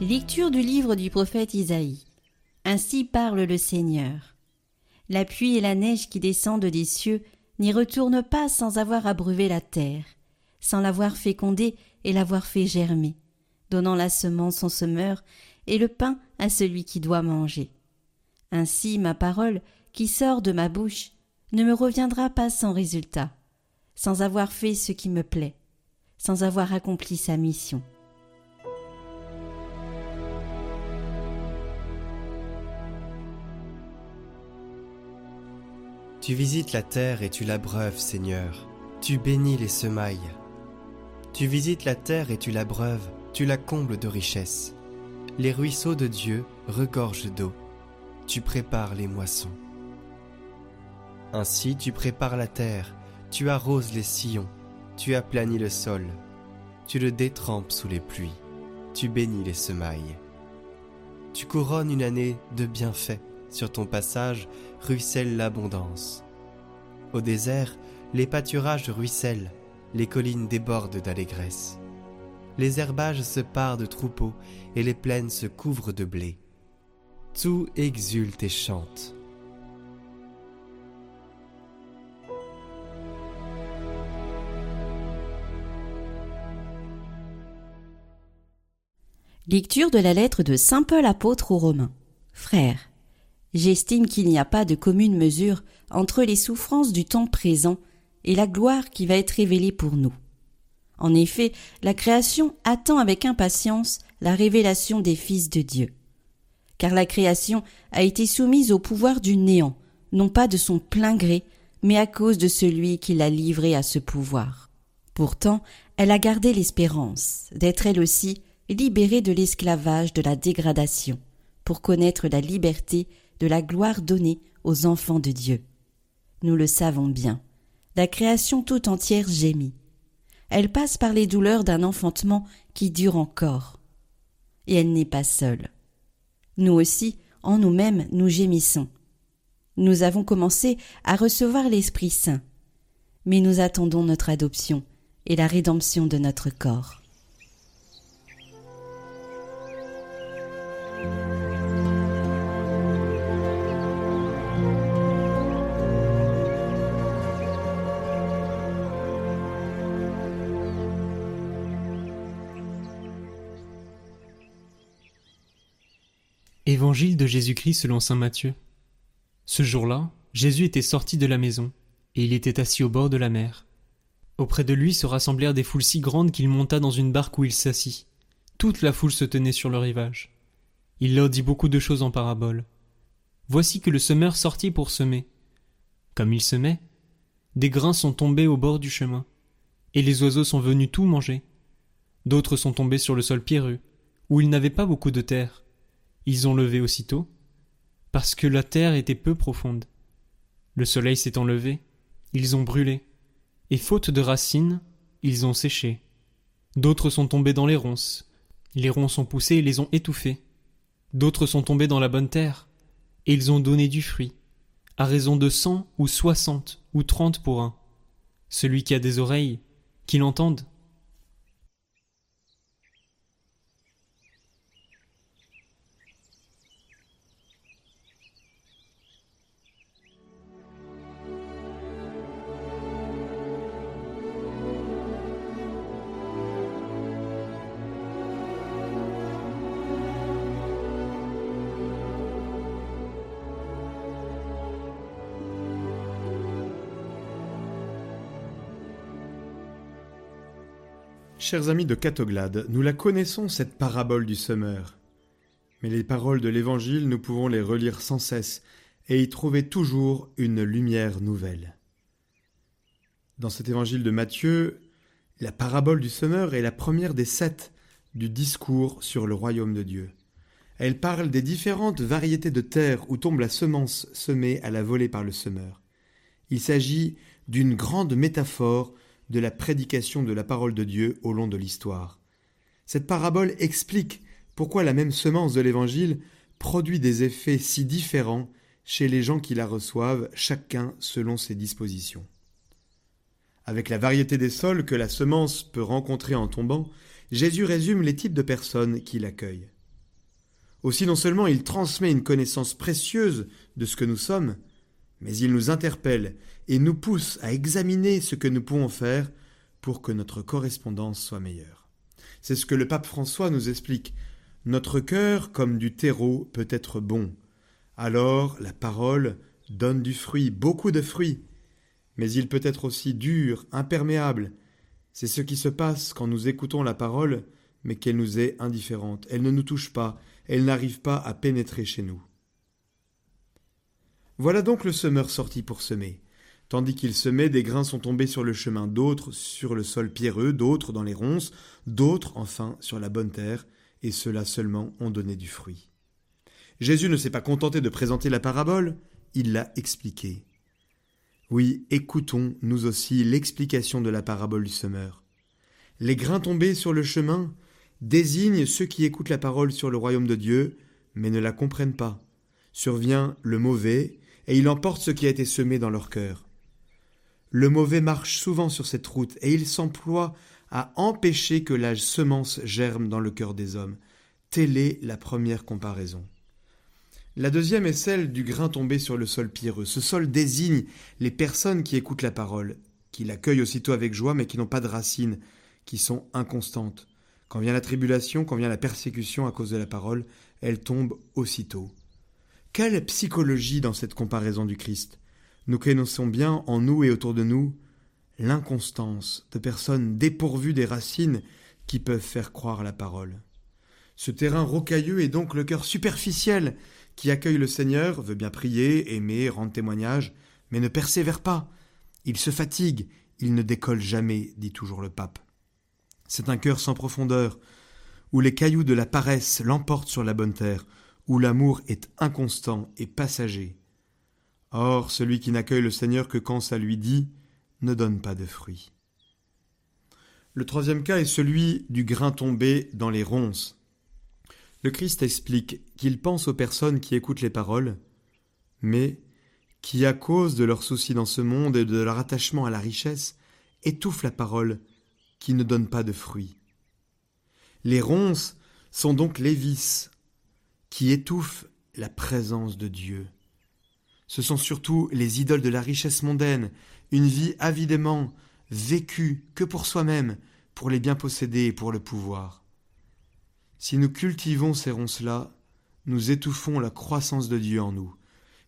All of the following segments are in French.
Lecture du livre du prophète Isaïe. Ainsi parle le Seigneur. La pluie et la neige qui descendent des cieux n'y retournent pas sans avoir abreuvé la terre, sans l'avoir fécondée et l'avoir fait germer, donnant la semence au semeur et le pain à celui qui doit manger. Ainsi ma parole, qui sort de ma bouche, ne me reviendra pas sans résultat, sans avoir fait ce qui me plaît, sans avoir accompli sa mission. Tu visites la terre et tu l'abreuves, Seigneur. Tu bénis les semailles. Tu visites la terre et tu l'abreuves, tu la combles de richesses. Les ruisseaux de Dieu regorgent d'eau. Tu prépares les moissons. Ainsi tu prépares la terre, tu arroses les sillons, tu aplanis le sol, tu le détrempes sous les pluies, tu bénis les semailles. Tu couronnes une année de bienfaits sur ton passage ruisselle l'abondance. Au désert, les pâturages ruissellent, les collines débordent d'allégresse. Les herbages se parent de troupeaux et les plaines se couvrent de blé. Tout exulte et chante. Lecture de la lettre de Saint Paul apôtre aux Romains. Frères, J'estime qu'il n'y a pas de commune mesure entre les souffrances du temps présent et la gloire qui va être révélée pour nous. En effet, la création attend avec impatience la révélation des fils de Dieu. Car la création a été soumise au pouvoir du néant, non pas de son plein gré, mais à cause de celui qui l'a livrée à ce pouvoir. Pourtant, elle a gardé l'espérance d'être elle aussi libérée de l'esclavage de la dégradation, pour connaître la liberté de la gloire donnée aux enfants de Dieu. Nous le savons bien. La création tout entière gémit. Elle passe par les douleurs d'un enfantement qui dure encore. Et elle n'est pas seule. Nous aussi, en nous-mêmes, nous gémissons. Nous avons commencé à recevoir l'Esprit Saint, mais nous attendons notre adoption et la rédemption de notre corps. Évangile de Jésus-Christ selon saint Matthieu. Ce jour-là, Jésus était sorti de la maison, et il était assis au bord de la mer. Auprès de lui se rassemblèrent des foules si grandes qu'il monta dans une barque où il s'assit. Toute la foule se tenait sur le rivage. Il leur dit beaucoup de choses en parabole. Voici que le semeur sortit pour semer. Comme il semait, des grains sont tombés au bord du chemin, et les oiseaux sont venus tout manger. D'autres sont tombés sur le sol pierreux, où il n'avait pas beaucoup de terre ils ont levé aussitôt, parce que la terre était peu profonde. Le soleil s'étant levé, ils ont brûlé, et faute de racines, ils ont séché. D'autres sont tombés dans les ronces, les ronces ont poussé et les ont étouffés. D'autres sont tombés dans la bonne terre, et ils ont donné du fruit, à raison de cent ou soixante ou trente pour un. Celui qui a des oreilles, qu'il entende. Chers amis de Catoglade, nous la connaissons cette parabole du semeur. Mais les paroles de l'Évangile, nous pouvons les relire sans cesse et y trouver toujours une lumière nouvelle. Dans cet Évangile de Matthieu, la parabole du semeur est la première des sept du discours sur le royaume de Dieu. Elle parle des différentes variétés de terre où tombe la semence semée à la volée par le semeur. Il s'agit d'une grande métaphore de la prédication de la parole de Dieu au long de l'histoire. Cette parabole explique pourquoi la même semence de l'Évangile produit des effets si différents chez les gens qui la reçoivent, chacun selon ses dispositions. Avec la variété des sols que la semence peut rencontrer en tombant, Jésus résume les types de personnes qui l'accueillent. Aussi non seulement il transmet une connaissance précieuse de ce que nous sommes, mais il nous interpelle et nous pousse à examiner ce que nous pouvons faire pour que notre correspondance soit meilleure. C'est ce que le pape François nous explique. Notre cœur, comme du terreau, peut être bon. Alors la parole donne du fruit, beaucoup de fruits. Mais il peut être aussi dur, imperméable. C'est ce qui se passe quand nous écoutons la parole, mais qu'elle nous est indifférente. Elle ne nous touche pas, elle n'arrive pas à pénétrer chez nous. Voilà donc le semeur sorti pour semer. Tandis qu'il semait, des grains sont tombés sur le chemin, d'autres sur le sol pierreux, d'autres dans les ronces, d'autres enfin sur la bonne terre, et ceux-là seulement ont donné du fruit. Jésus ne s'est pas contenté de présenter la parabole, il l'a expliquée. Oui, écoutons nous aussi l'explication de la parabole du semeur. Les grains tombés sur le chemin désignent ceux qui écoutent la parole sur le royaume de Dieu, mais ne la comprennent pas. Survient le mauvais, et il emporte ce qui a été semé dans leur cœur. Le mauvais marche souvent sur cette route, et il s'emploie à empêcher que la semence germe dans le cœur des hommes. Telle est la première comparaison. La deuxième est celle du grain tombé sur le sol pierreux. Ce sol désigne les personnes qui écoutent la parole, qui l'accueillent aussitôt avec joie, mais qui n'ont pas de racines, qui sont inconstantes. Quand vient la tribulation, quand vient la persécution à cause de la parole, elles tombent aussitôt. Quelle psychologie dans cette comparaison du Christ? Nous connaissons bien en nous et autour de nous l'inconstance de personnes dépourvues des racines qui peuvent faire croire la parole. Ce terrain rocailleux est donc le cœur superficiel qui accueille le Seigneur, veut bien prier, aimer, rendre témoignage, mais ne persévère pas. Il se fatigue, il ne décolle jamais, dit toujours le pape. C'est un cœur sans profondeur, où les cailloux de la paresse l'emportent sur la bonne terre, où l'amour est inconstant et passager. Or, celui qui n'accueille le Seigneur que quand ça lui dit, ne donne pas de fruits. Le troisième cas est celui du grain tombé dans les ronces. Le Christ explique qu'il pense aux personnes qui écoutent les paroles, mais qui, à cause de leurs soucis dans ce monde et de leur attachement à la richesse, étouffent la parole qui ne donne pas de fruits. Les ronces sont donc les vices qui étouffent la présence de Dieu. Ce sont surtout les idoles de la richesse mondaine, une vie avidement vécue que pour soi-même, pour les biens possédés et pour le pouvoir. Si nous cultivons ces ronces-là, nous étouffons la croissance de Dieu en nous.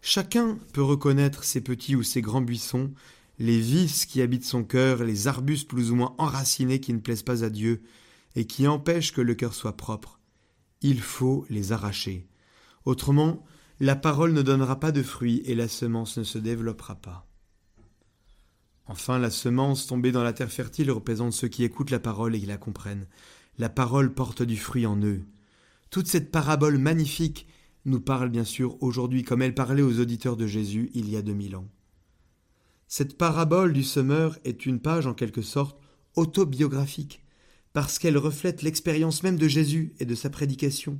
Chacun peut reconnaître ses petits ou ses grands buissons, les vices qui habitent son cœur, les arbustes plus ou moins enracinés qui ne plaisent pas à Dieu et qui empêchent que le cœur soit propre. Il faut les arracher. Autrement, la parole ne donnera pas de fruits et la semence ne se développera pas. Enfin, la semence tombée dans la terre fertile représente ceux qui écoutent la parole et qui la comprennent la parole porte du fruit en eux. Toute cette parabole magnifique nous parle bien sûr aujourd'hui comme elle parlait aux auditeurs de Jésus il y a deux mille ans. Cette parabole du semeur est une page en quelque sorte autobiographique, parce qu'elle reflète l'expérience même de Jésus et de sa prédication.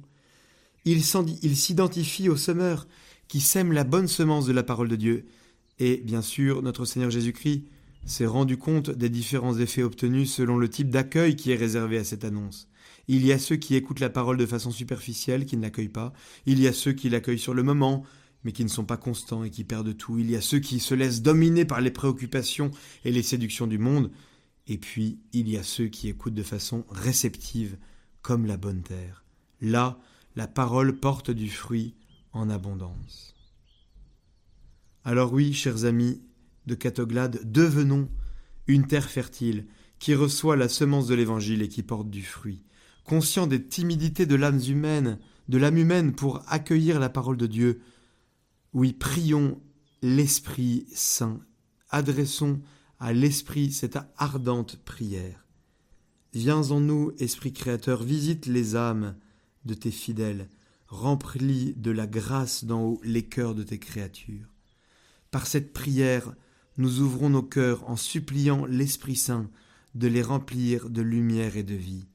Il s'identifie au semeur qui sème la bonne semence de la parole de Dieu, et bien sûr notre Seigneur Jésus-Christ s'est rendu compte des différents effets obtenus selon le type d'accueil qui est réservé à cette annonce. Il y a ceux qui écoutent la parole de façon superficielle, qui ne l'accueillent pas. Il y a ceux qui l'accueillent sur le moment, mais qui ne sont pas constants et qui perdent tout. Il y a ceux qui se laissent dominer par les préoccupations et les séductions du monde. Et puis, il y a ceux qui écoutent de façon réceptive, comme la bonne terre. Là, la parole porte du fruit en abondance. Alors oui, chers amis, de Catoglade, devenons une terre fertile qui reçoit la semence de l'Évangile et qui porte du fruit. Conscient des timidités de l'âme humaine, de l'âme humaine pour accueillir la parole de Dieu, oui, prions l'Esprit Saint, adressons à l'Esprit cette ardente prière. Viens en nous, Esprit Créateur, visite les âmes de tes fidèles, remplis de la grâce d'en haut les cœurs de tes créatures. Par cette prière, nous ouvrons nos cœurs en suppliant l'Esprit Saint de les remplir de lumière et de vie.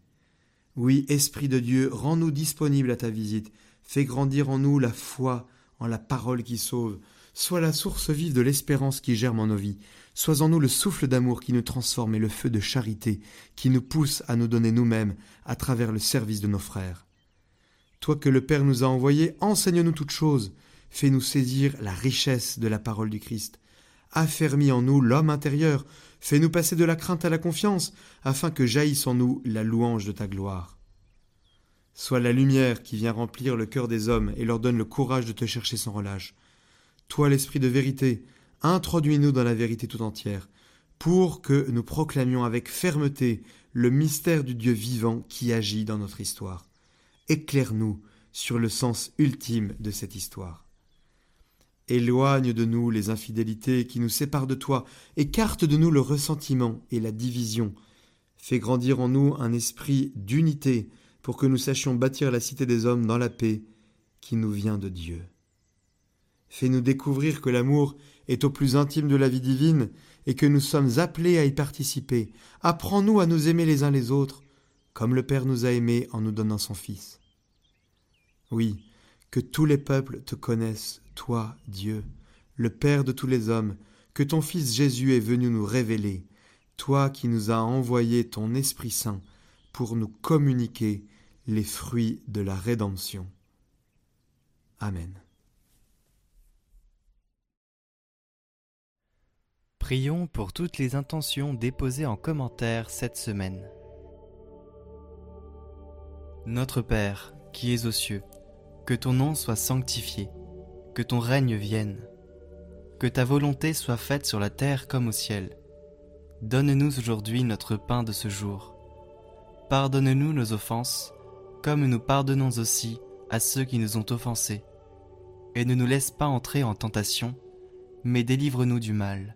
Oui, Esprit de Dieu, rends-nous disponibles à ta visite, fais grandir en nous la foi en la parole qui sauve, sois la source vive de l'espérance qui germe en nos vies, sois en nous le souffle d'amour qui nous transforme et le feu de charité qui nous pousse à nous donner nous-mêmes à travers le service de nos frères. Toi que le Père nous a envoyés, enseigne-nous toutes choses, fais-nous saisir la richesse de la parole du Christ, affermis en nous l'homme intérieur, fais-nous passer de la crainte à la confiance, afin que jaillisse en nous la louange de ta gloire. Sois la lumière qui vient remplir le cœur des hommes et leur donne le courage de te chercher sans relâche. Toi, l'Esprit de vérité, introduis-nous dans la vérité tout entière, pour que nous proclamions avec fermeté le mystère du Dieu vivant qui agit dans notre histoire. Éclaire-nous sur le sens ultime de cette histoire. Éloigne de nous les infidélités qui nous séparent de toi, écarte de nous le ressentiment et la division. Fais grandir en nous un esprit d'unité pour que nous sachions bâtir la cité des hommes dans la paix qui nous vient de Dieu. Fais-nous découvrir que l'amour est au plus intime de la vie divine et que nous sommes appelés à y participer. Apprends-nous à nous aimer les uns les autres, comme le Père nous a aimés en nous donnant son Fils. Oui, que tous les peuples te connaissent toi, Dieu, le Père de tous les hommes, que ton Fils Jésus est venu nous révéler, toi qui nous as envoyé ton Esprit Saint pour nous communiquer les fruits de la rédemption. Amen. Prions pour toutes les intentions déposées en commentaire cette semaine. Notre Père, qui es aux cieux, que ton nom soit sanctifié que ton règne vienne, que ta volonté soit faite sur la terre comme au ciel. Donne-nous aujourd'hui notre pain de ce jour. Pardonne-nous nos offenses, comme nous pardonnons aussi à ceux qui nous ont offensés. Et ne nous laisse pas entrer en tentation, mais délivre-nous du mal.